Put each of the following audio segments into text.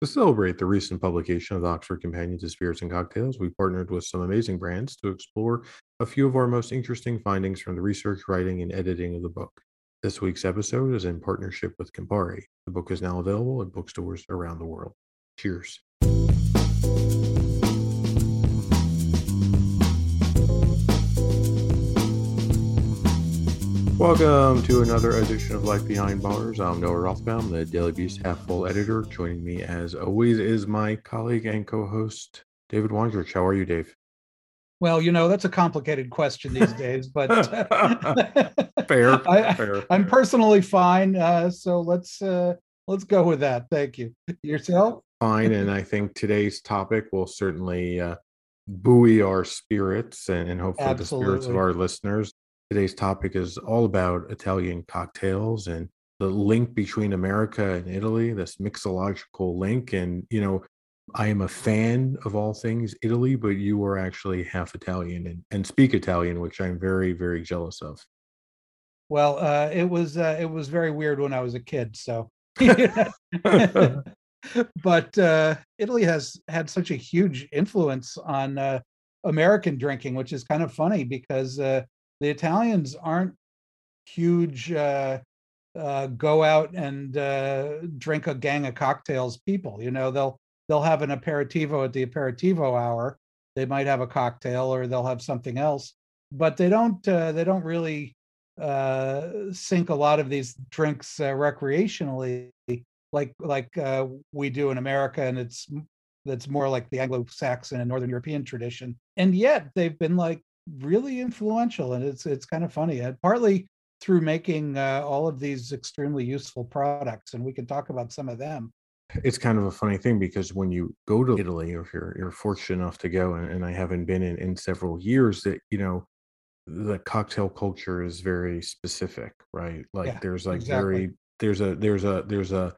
To celebrate the recent publication of the Oxford Companion to Spirits and Cocktails, we partnered with some amazing brands to explore a few of our most interesting findings from the research, writing, and editing of the book. This week's episode is in partnership with Campari. The book is now available at bookstores around the world. Cheers. Welcome to another edition of Life Behind Bars. I'm Noah Rothbaum, the Daily Beast half full editor. Joining me, as always, is my colleague and co host, David Wondrich. How are you, Dave? Well, you know, that's a complicated question these days, but fair, I, fair. I'm personally fine. Uh, so let's uh, let's go with that. Thank you. Yourself? Fine. And I think today's topic will certainly uh, buoy our spirits and, and hopefully the spirits of our listeners. Today's topic is all about Italian cocktails and the link between America and Italy, this mixological link. And, you know, I am a fan of all things Italy, but you are actually half Italian and, and speak Italian, which I'm very, very jealous of. Well, uh, it was uh, it was very weird when I was a kid. So, but uh, Italy has had such a huge influence on uh, American drinking, which is kind of funny because uh, the Italians aren't huge uh, uh, go out and uh, drink a gang of cocktails people. You know, they'll they'll have an aperitivo at the aperitivo hour. They might have a cocktail or they'll have something else, but they don't uh, they don't really uh, sink a lot of these drinks uh, recreationally like like we do in America, and it's that's more like the Anglo-Saxon and Northern European tradition. And yet they've been like really influential, and it's it's kind of funny. And partly through making uh, all of these extremely useful products, and we can talk about some of them. It's kind of a funny thing because when you go to Italy, or if you're you're fortunate enough to go, and, and I haven't been in in several years, that you know the cocktail culture is very specific, right? Like Yeah, there's like exactly. very there's a there's a there's a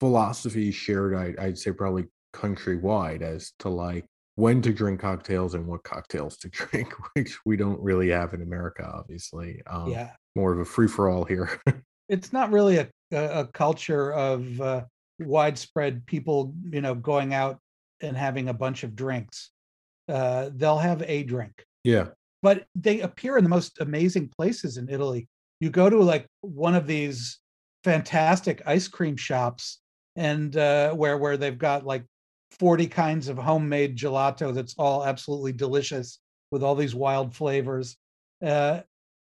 philosophy shared, I, I'd say probably countrywide as to like when to drink cocktails and what cocktails to drink, which we don't really have in America, obviously. Um, Yeah, more of a free for all here. it's not really a a, culture of uh, widespread people, you know, going out and having a bunch of drinks. Uh, they'll have a drink yeah. but they appear in the most amazing places in Italy. You go to like one of these fantastic ice cream shops and uh, where where they've got like 40 kinds of homemade gelato that's all absolutely delicious with all these wild flavors. Uh,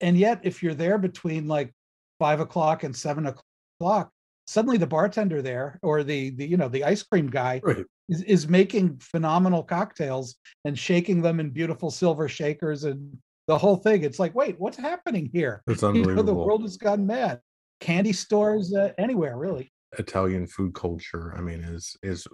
and yet, if you're there between like five o'clock and seven o'clock, suddenly the bartender there or the the you know the ice cream guy Right. is, is making phenomenal cocktails and shaking them in beautiful silver shakers and the whole thing. It's like, wait, what's happening here? It's You know, the world has gone mad. Candy stores uh, anywhere, really. Italian food culture, I mean, is is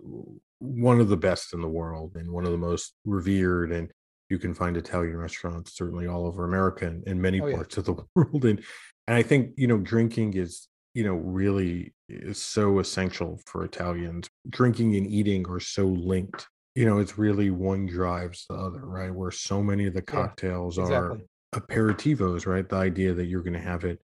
one of the best in the world and one of the most revered. And you can find Italian restaurants certainly all over America and in many Oh yeah, parts of the world. And and I think you know drinking is you know really is so essential for Italians. Drinking and eating are so linked. You know, it's really one drives the other, right? Where so many of the yeah, cocktails are aperitivos, right? The idea that you're going to have it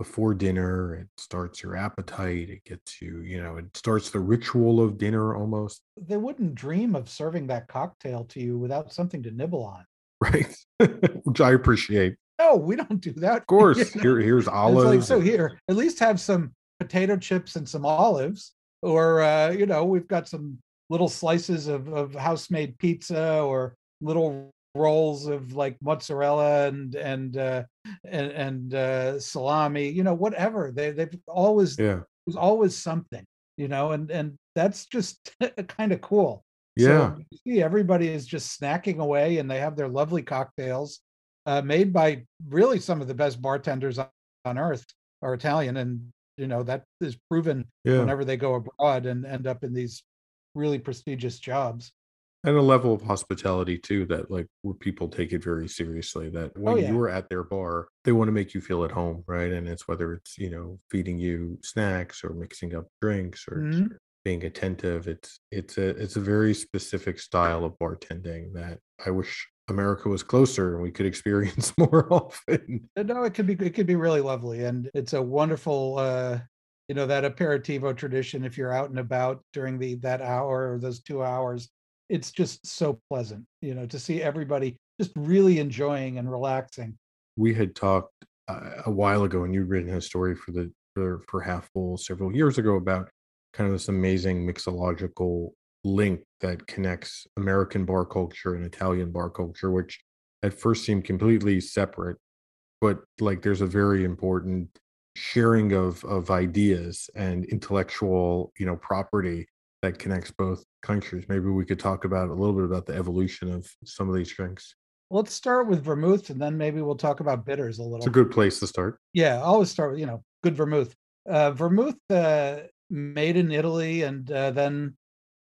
before dinner it starts your appetite it gets you you know it starts the ritual of dinner almost They wouldn't dream of serving that cocktail to you without something to nibble on. right which i appreciate No, we don't do that. of course You know? here here's it's like, olives so here, at least have some potato chips and some olives, or uh, you know, we've got some little slices of, of house-made pizza or little rolls of like mozzarella and and uh, and, and uh, salami, you know, whatever. They they've always yeah there's always something, you know, and and that's just kind of cool. yeah So you see, everybody is just snacking away, and they have their lovely cocktails uh, made by really some of the best bartenders on, on earth are Italian, and you know that is proven yeah whenever they go abroad and end up in these really prestigious jobs. And a level of hospitality too that like where people take it very seriously that Oh when yeah, you're at their bar they want to make you feel at home right? And it's whether it's you know feeding you snacks or mixing up drinks or Mhm. being attentive it's it's a it's a very specific style of bartending that i wish america was closer and we could experience more often. Uh, no, it could be it could be really lovely, and it's a wonderful uh, you know, that aperitivo tradition, if you're out and about during the that hour or those 2 hours, it's just so pleasant, you know, to see everybody just really enjoying and relaxing. We had talked uh, a while ago, and you'd written a story for the for, for Half Full several years ago about kind of this amazing mixological link that connects American bar culture and Italian bar culture, which at first seemed completely separate, but like there's a very important sharing of of ideas and intellectual, you know, property that connects both countries. Maybe we could talk about a little bit about the evolution of some of these drinks. Let's start with vermouth and then maybe we'll talk about bitters a little. It's a good place to start. Yeah, I always start with, you know, good vermouth. Uh, vermouth uh, made in Italy and uh, then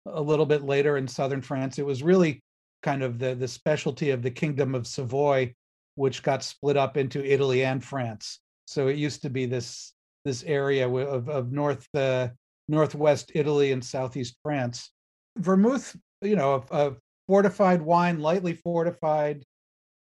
a little bit later in southern France. It was really kind of the the specialty of the Kingdom of Savoy, which got split up into Italy and France. So it used to be this this area of of north uh, northwest Italy and southeast France. Vermouth, you know, a, a fortified wine, lightly fortified,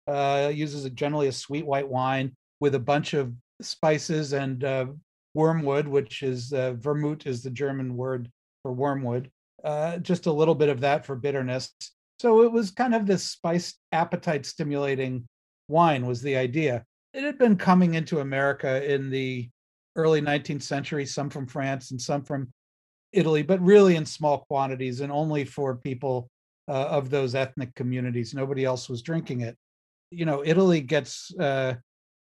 uh, uses a, generally a sweet white wine with a bunch of spices and uh, wormwood, which is uh, vermouth is the German word for wormwood. Uh, just a little bit of that for bitterness. So it was kind of this spiced, appetite stimulating wine was the idea. It had been coming into America in the early 19th century, some from France and some from Italy, but really in small quantities and only for people uh, of those ethnic communities. Nobody else was drinking it. You know, Italy gets uh,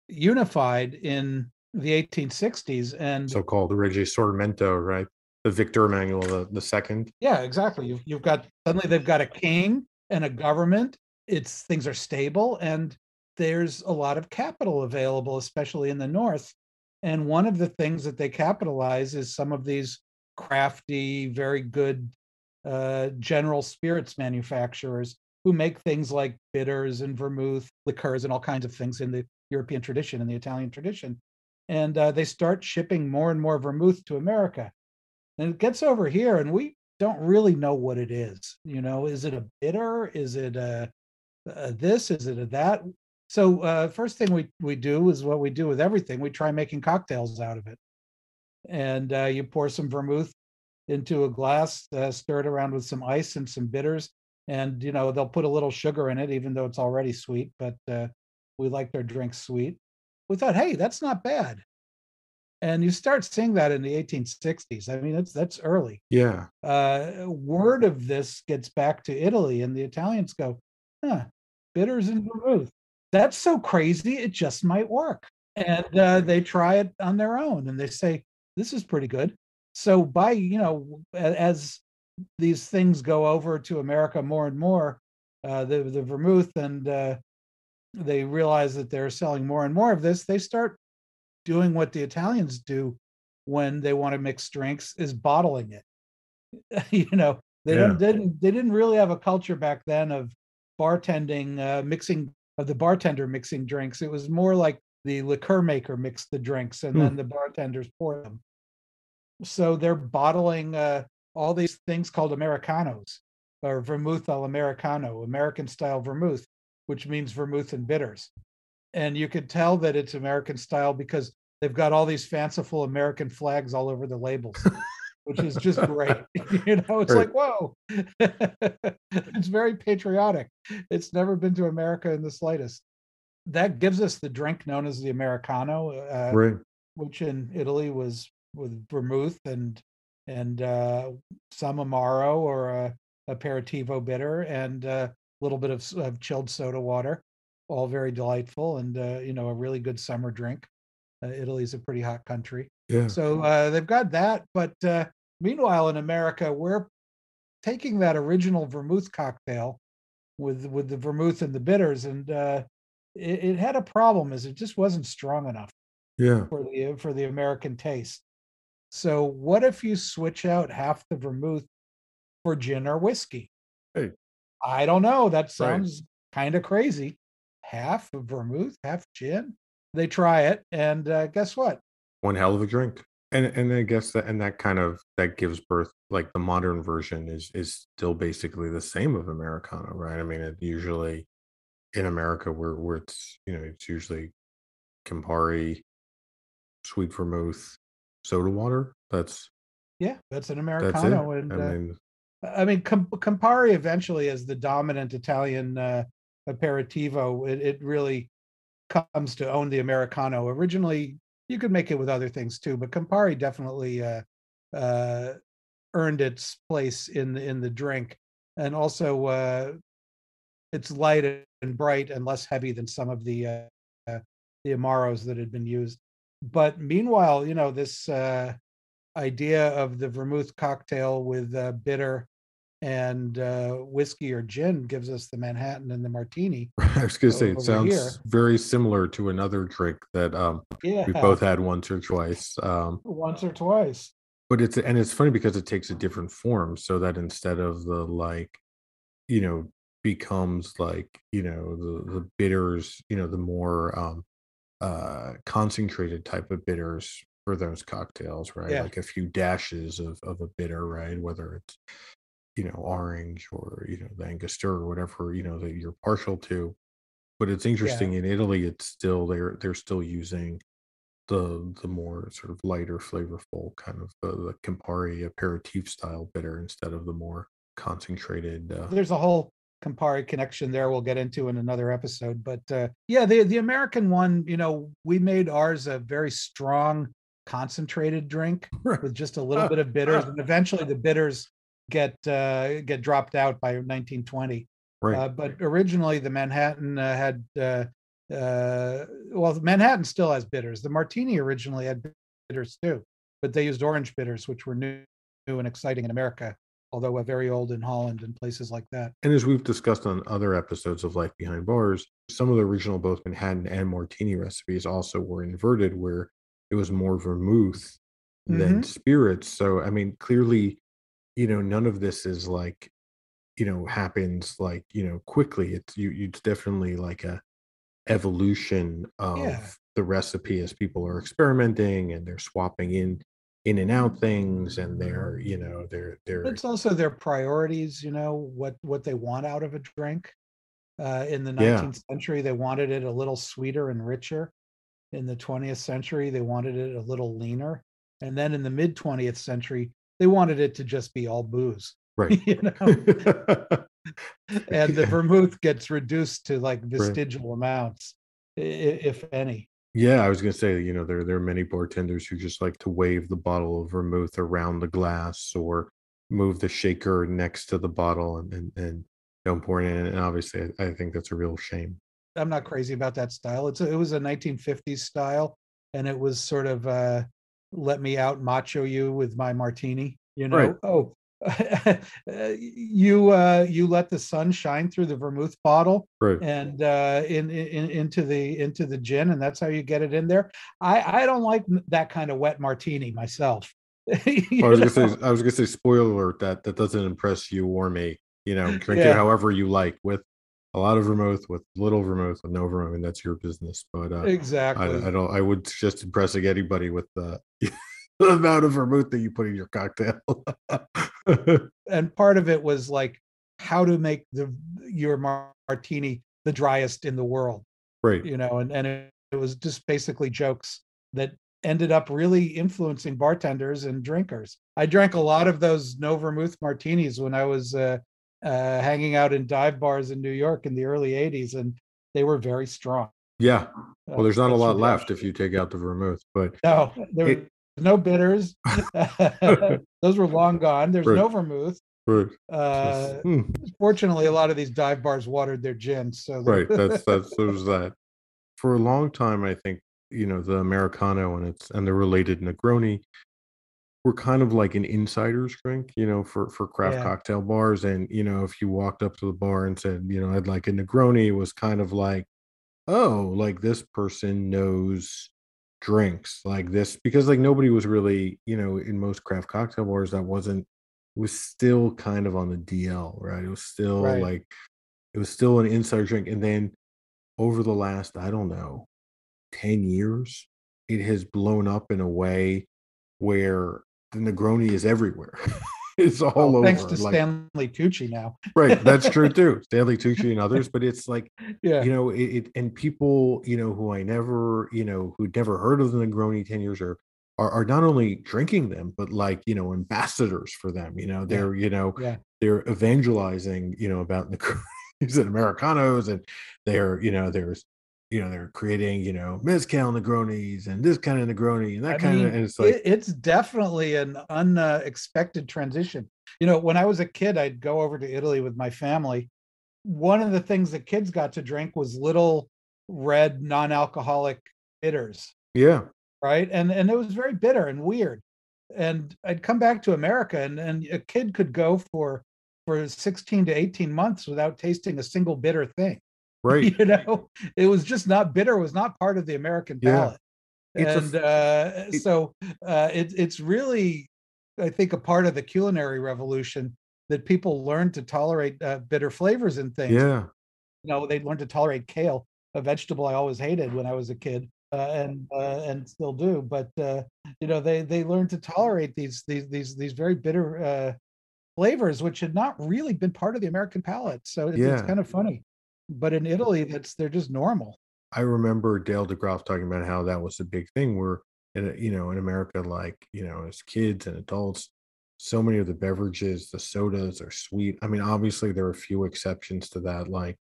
unified in the 1860s, and So-called the Risorgimento, right? The Victor Emmanuel the, the second. yeah, exactly. You've you've got suddenly they've got a king and a government. It's things are stable, and there's a lot of capital available, especially in the north. And one of the things that they capitalize is some of these crafty, very good uh, general spirits manufacturers who make things like bitters and vermouth, liqueurs, and all kinds of things in the European tradition and the Italian tradition. And uh, they start shipping more and more vermouth to America. And it gets over here, and we don't really know what it is. You know, is it a bitter? Is it a, a this? Is it a that? So uh, first thing we we do is what we do with everything. We try making cocktails out of it, and uh, you pour some vermouth into a glass, uh, stir it around with some ice and some bitters, and you know they'll put a little sugar in it, even though it's already sweet. But uh, we like their drinks sweet. We thought, hey, that's not bad. And you start seeing that in the 1860s. I mean, that's that's early. Yeah. Uh, word of this gets back to Italy, and the Italians go, huh, bitters and vermouth. That's so crazy, it just might work. And uh, they try it on their own and they say, this is pretty good. So, by, you know, as these things go over to America more and more, uh, the, the vermouth, and uh, they realize that they're selling more and more of this, they start doing what the Italians do when they want to mix drinks is bottling it you know they Yeah. didn't they didn't really have a culture back then of bartending uh, mixing of the bartender mixing drinks. It was more like the liqueur maker mixed the drinks and Hmm. then the bartenders pour them. So they're bottling uh, all these things called americanos or vermouth al americano american style vermouth which means vermouth and bitters. And you could tell that it's american style because they've got all these fanciful american flags all over the labels which is just great. you know, it's Right. like, whoa, it's very patriotic. It's never been to America in the slightest. That gives us the drink known as the Americano, uh, Right. which in Italy was with vermouth and and uh, some amaro or a aperitivo bitter and a little bit of, of chilled soda water, all very delightful and uh, you know a really good summer drink. Uh, Italy's a pretty hot country. Yeah. So uh, they've got that, but uh, meanwhile in America, we're taking that original vermouth cocktail with with the vermouth and the bitters, and uh, it, it had a problem, is it just wasn't strong enough Yeah. for the for the American taste. So what if you switch out half the vermouth for gin or whiskey? Hey. I don't know. That Right. sounds kind of crazy. Half of vermouth, half gin. They try it, and uh, guess what? One hell of a drink. And and I guess that and that kind of that gives birth like the modern version is is still basically the same of Americano, right? I mean, it usually in America where where it's you know it's usually Campari, sweet vermouth, soda water. That's Yeah, that's an that's. Americano, and I uh, mean, I mean, Campari eventually, is the dominant Italian uh, aperitivo, it, it really comes to own the Americano. Originally, you could make it with other things too, but Campari definitely uh, uh, earned its place in the in the drink, and also uh, it's light and bright and less heavy than some of the uh, uh, the amaros that had been used. But meanwhile, you know this uh, idea of the vermouth cocktail with bitter and uh, whiskey or gin gives us the Manhattan and the martini I was gonna say it sounds here. very similar to another drink that um Yeah, we both had once or twice. Um, once or twice. but it's and it's funny because it takes a different form, so that instead of the like, you know, becomes like you know the the bitters, you know, the more um uh concentrated type of bitters for those cocktails, right? Yeah, Like a few dashes of of a bitter, right? Whether it's you know orange or you know the Angostura or whatever you know that you're partial to. But it's yeah, interesting in Italy, it's still they're they're still using the the more sort of lighter, flavorful kind of the, the Campari aperitif style bitter instead of the more concentrated. Uh, there's a whole Campari connection there we'll get into in another episode. But uh, yeah, the the American one, you know, we made ours a very strong concentrated drink with just a little bit of bitters, and eventually the bitters get uh, get dropped out by 1920. right, Uh, but originally, the Manhattan uh, had uh, uh, well, Manhattan still has bitters. The Martini originally had bitters too, but they used orange bitters, which were new, new and exciting in America, although very old in Holland and places like that. and as we've discussed on other episodes of Life Behind Bars, some of the original both Manhattan and Martini recipes also were inverted, where it was more vermouth than hmm spirits. So I mean, clearly, you know, none of this is like you know happens like you know quickly. It's you. It's definitely like a evolution Yeah, of the recipe as people are experimenting and they're swapping in in and out things and they're you know they're they're it's also their priorities. You know what what they want out of a drink. Uh, in the yeah 19th century, they wanted it a little sweeter and richer. In the 20th century, they wanted it a little leaner. And then in the mid 20th century, they wanted it to just be all booze, right. you know, and the vermouth gets reduced to like right. vestigial amounts, i- i- if any. yeah i was gonna say you know there there are many bartenders who just like to wave the bottle of vermouth around the glass or move the shaker next to the bottle and and, and don't pour it in and obviously I, I think that's a real shame. I'm not crazy about that style. It's a, it was a 1950s style, and it was sort of uh, let me out macho you with my martini. You right know, oh, uh, you uh, you let the sun shine through the vermouth bottle right and uh, in, in into the into the gin, and that's how you get it in there. I I don't like that kind of wet martini myself. I was gonna say, I was gonna say, spoiler alert, that that doesn't impress you or me. You know, drink it however you like, with a lot of vermouth, with little vermouth, with no vermouth, and that's your business. But uh, I, I don't, I would suggest impressing anybody with the, the amount of vermouth that you put in your cocktail. and part of it was like how to make the your martini the driest in the world right, you know and, and it, it was just basically jokes that ended up really influencing bartenders and drinkers i drank a lot of those no vermouth martinis when i was uh, uh, hanging out in dive bars in new york in the early 80s and they were very strong yeah. Well, there's not a lot left if you take out the vermouth, but no there was it, no bitters those were long gone there's right, no vermouth right, uh hmm. Fortunately, a lot of these dive bars watered their gin, so Right. That's that's there's that. For a long time, I think, you know, the Americano and its and the related Negroni were kind of like an insider's drink, you know, for for craft yeah, cocktail bars. And, you know, if you walked up to the bar and said, you know, I'd like a Negroni, it was kind of like, oh, like this person knows drinks like this because like nobody was really, you know, in most craft cocktail bars that wasn't was still kind of on the DL, right? It was still right. like it was still an insider drink. And then over the last, I don't know, 10 years, it has blown up in a way where the Negroni is everywhere. it's all Well, thanks over. to Like, Stanley Tucci now. right. That's true too. Stanley Tucci and others, but it's like, Yeah, you know, it, it and people, you know, who I never, you know, who'd never heard of the Negroni 10 years or are, are not only drinking them, but like, you know, ambassadors for them. You know, they're, you know, Yeah. they're evangelizing, you know, about Negronis and Americanos, and they're, you know, there's, you know, they're creating, you know, mezcal Negronis and this kind of Negroni and that I kind of, and it's like, it, it's definitely an unexpected transition. You know, when I was a kid, I'd go over to Italy with my family. One of the things the kids got to drink was little red non-alcoholic bitters, yeah, right? And and it was very bitter and weird. And I'd come back to America and and a kid could go for for 16 to 18 months without tasting a single bitter thing. right. You know, it was just not bitter, was not part of the American Yeah. palate. A, and uh, it, so uh, it, it's really i think a part of the culinary revolution that people learn to tolerate uh, bitter flavors in things. Yeah, you know they learned to tolerate kale a vegetable i always hated when i was a kid uh, and uh, and still do but uh, you know they they learn to tolerate these these these these very bitter uh, flavors which had not really been part of the american palate. So it's, it's kind of funny but in italy that's they're just normal I remember Dale DeGroff talking about how that was a big thing where, in, a- you know, in America, like, you know, as kids and adults, so many of the beverages, the sodas are sweet. I mean, obviously there are a few exceptions to that, like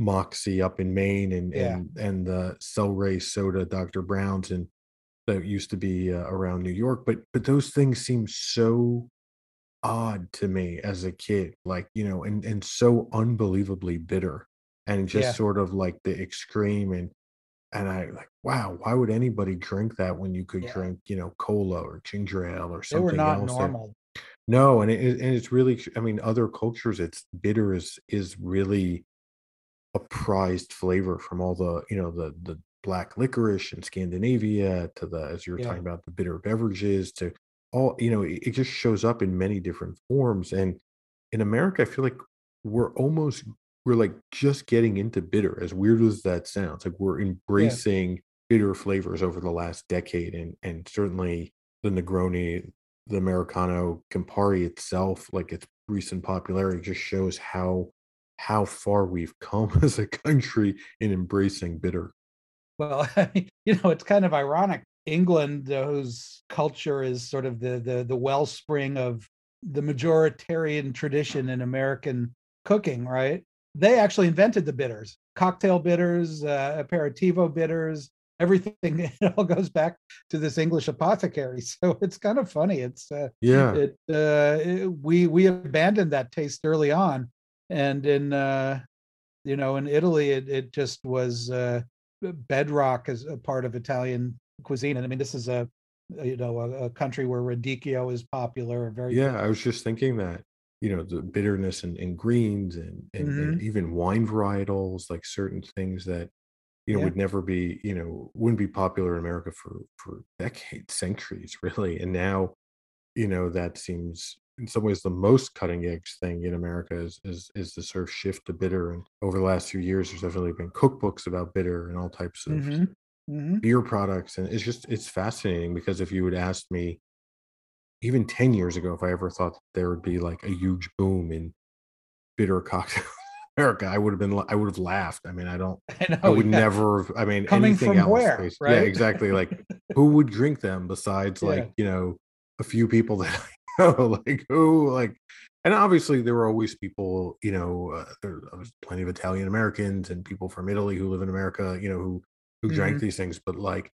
Moxie up in Maine and yeah and and the Celery soda, Dr. Brown's, and that used to be uh, around New York. But but those things seem so odd to me as a kid, like, you know, and and so unbelievably bitter and just yeah. sort of like the extreme and and I like, wow, why would anybody drink that when you could yeah. drink, you know, cola or ginger ale or something they were not else? That normal. no, and it, it- and it's really, I mean, other cultures, it's bitter is is really a prized flavor from all the, you know, the the black licorice in Scandinavia to the, as you were yeah. talking about, the bitter beverages to all, you know, it, it just shows up in many different forms. And in America, I feel like we're almost we're like just getting into bitter, as weird as that sounds. Like we're yeah embracing bitter flavors over the last decade, and and certainly the Negroni, the Americano, Campari itself, like its recent popularity, just shows how how far we've come as a country in embracing bitter. Well, I mean, you know, it's kind of ironic. England, uh, whose culture is sort of the the the wellspring of the majoritarian tradition in American cooking, right? They actually invented the bitters, cocktail bitters, uh, aperitivo bitters, everything. It all goes back to this English apothecary. So it's kind of funny. It's uh, Yeah, it, uh, it we we abandoned that taste early on, and in uh, you know, in Italy, it it just was uh, bedrock as a part of Italian cuisine. And I mean, this is a you know a, a country where radicchio is popular, very yeah. big. I was just thinking that, you know, the bitterness and, in greens and, and and hmm even wine varietals, like certain things that you know Yeah, would never be, you know, wouldn't be popular in America for for decades, centuries, really. And now you know, that seems in some ways the most cutting edge thing in America is is is the sort of shift to bitter. And over the last few years, there's definitely been cookbooks about bitter and all types of hmm hmm beer products. And it's just it's fascinating because if you would ask me even 10 years ago, if I ever thought there would be like a huge boom in bitter cocktail America, I would have been I would have laughed. I mean, I don't I I would Yeah, never have, I mean, coming anything from else where, based yeah, exactly. Like who would drink them besides Yeah. like, you know, a few people that I know, like who like and obviously there were always people, you know, uh, there was plenty of Italian Americans and people from Italy who live in America, you know, who who drank hmm these things, but like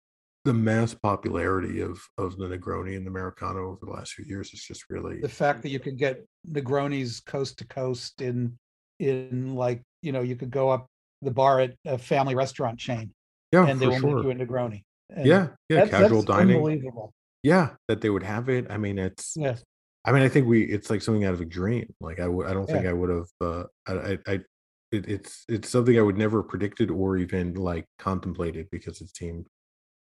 the mass popularity of of the Negroni and the Americano over the last few years is just really The fact that you could get Negronis coast to coast in in like you know you could go up the bar at a family restaurant chain yeah, and they will make you a Negroni, and Yeah, yeah, that's casual that's dining. unbelievable. Yeah, that they would have it. I mean, it's Yeah, I mean, I think we it's like something out of a dream. Like I would I don't think. I would have uh I I, I it, it's it's something I would never have predicted or even like contemplated because it seemed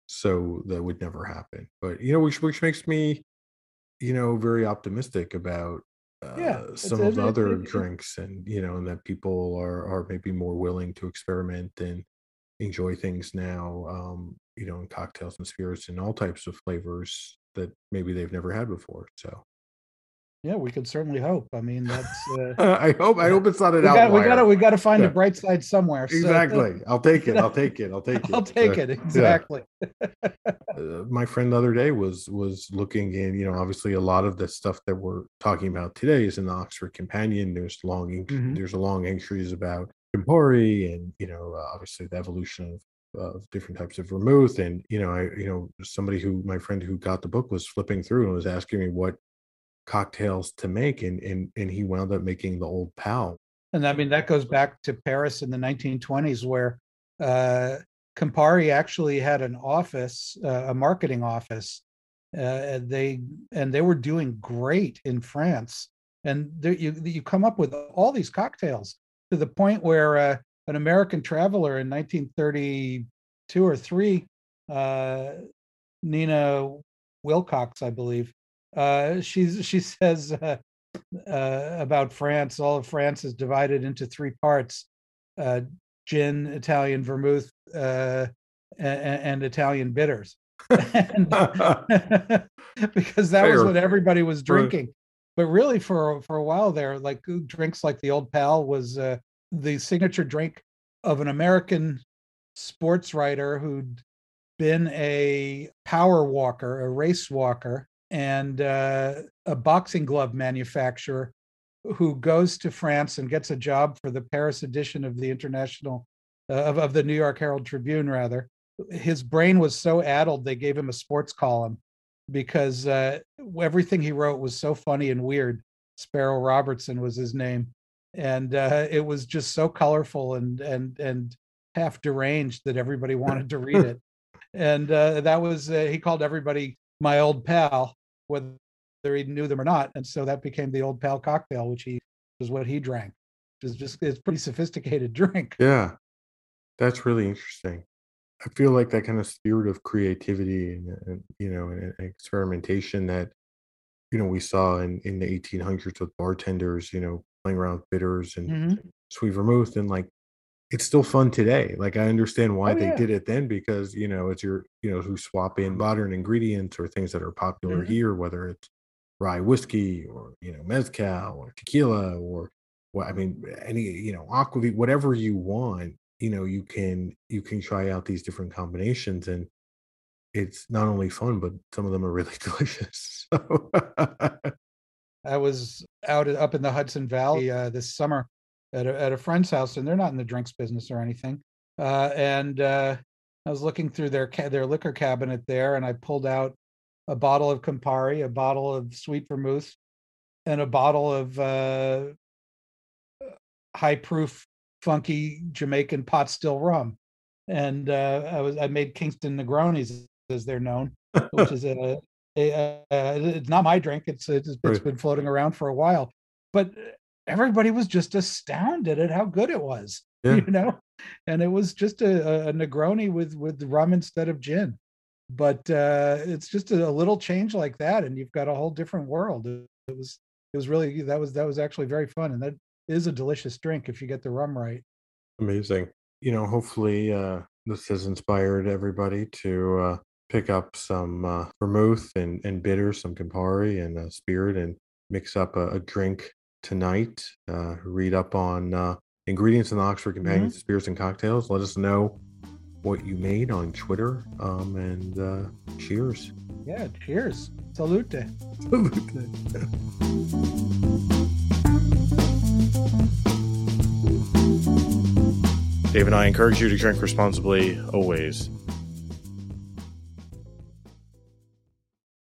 so that would never happen. But you know, which which makes me, you know, very optimistic about uh it's some of the other drinks and you know, and that people are are maybe more willing to experiment and enjoy things now, um, you know, in cocktails and spirits and all types of flavors that maybe they've never had before. So yeah, we could certainly hope. I mean, that's. Uh, I hope. I hope it's not an we got, outlier. we got to we got to find Yeah. a bright side somewhere. so- exactly. I'll take it. I'll take it. I'll take it. I'll take Uh, it exactly. uh, my friend the other day was was looking in you know obviously a lot of the stuff that we're talking about today is in the oxford companion there's long Mhm. there's a long entries about campari and you know uh, obviously the evolution of, of different types of vermouth and you know i you know somebody who my friend who got the book was flipping through and was asking me what cocktails to make and and and he wound up making the old pal And I mean, that goes back to Paris in the 1920s, where uh, Campari actually had an office, uh, a marketing office. Uh, and they and they were doing great in France. And there, you you come up with all these cocktails to the point where uh, an American traveler in 1932 or three, uh, Nina Wilcox, I believe, uh, she's she says. Uh, uh, about France. All of France is divided into three parts: uh, gin, Italian vermouth, uh, and, and Italian bitters. and, because that was what everybody was Right. drinking. But really, for for a while there, like drinks like the Old Pal was uh, the signature drink of an American sports writer who'd been a power walker, a race walker, and uh, a boxing glove manufacturer who goes to France and gets a job for the Paris edition of the International uh, of, of the New York Herald Tribune. Rather, his brain was so addled they gave him a sports column because uh, everything he wrote was so funny and weird. Sparrow Robertson was his name, and uh, it was just so colorful and and and half deranged that everybody wanted to read it. And uh, that was uh, he called everybody my old pal, whether he knew them or not. And so that became the old pal cocktail, which he was what he drank. Is just it's a pretty sophisticated drink. Yeah, that's really interesting. I feel like that kind of spirit of creativity and, and you know, and, and experimentation that you know we saw in in the 1800s with bartenders, you know, playing around with bitters and Mhm. sweet vermouth, and like it's still fun today. Like I understand why Oh, they yeah. did it then because you know it's your you know who swap in modern ingredients or things that are popular Mhm. here, whether it's rye whiskey or you know mezcal or tequila or what I mean any you know aquavit whatever you want you know you can you can try out these different combinations and it's not only fun but some of them are really delicious. So I was out up in the Hudson Valley uh, this summer at a, at a friend's house, and they're not in the drinks business or anything. Uh, and uh, I was looking through their ca- their liquor cabinet there, and I pulled out a bottle of Campari, a bottle of sweet vermouth, and a bottle of uh, high proof, funky Jamaican pot still rum. And uh, I was I made Kingston Negronis, as they're known, which is a, a, a, it's not my drink. It's it's, it's been floating around for a while, but everybody was just astounded at how good it was. Yeah. You know, and it was just a, a Negroni with with rum instead of gin. But uh, it's just a, a little change like that, and you've got a whole different world. It, it was it was really that was that was actually very fun, and that is a delicious drink if you get the rum right. Amazing. You know, hopefully uh, this has inspired everybody to uh, pick up some uh, vermouth and, and bitter, some Campari and uh, spirit, and mix up a, a drink tonight. Uh, read up on uh, ingredients in the Oxford Companion to Spirits and Cocktails. Let us know what you made on Twitter. Um, and uh, cheers. Yeah, cheers, salute. Dave and I encourage you to drink responsibly always.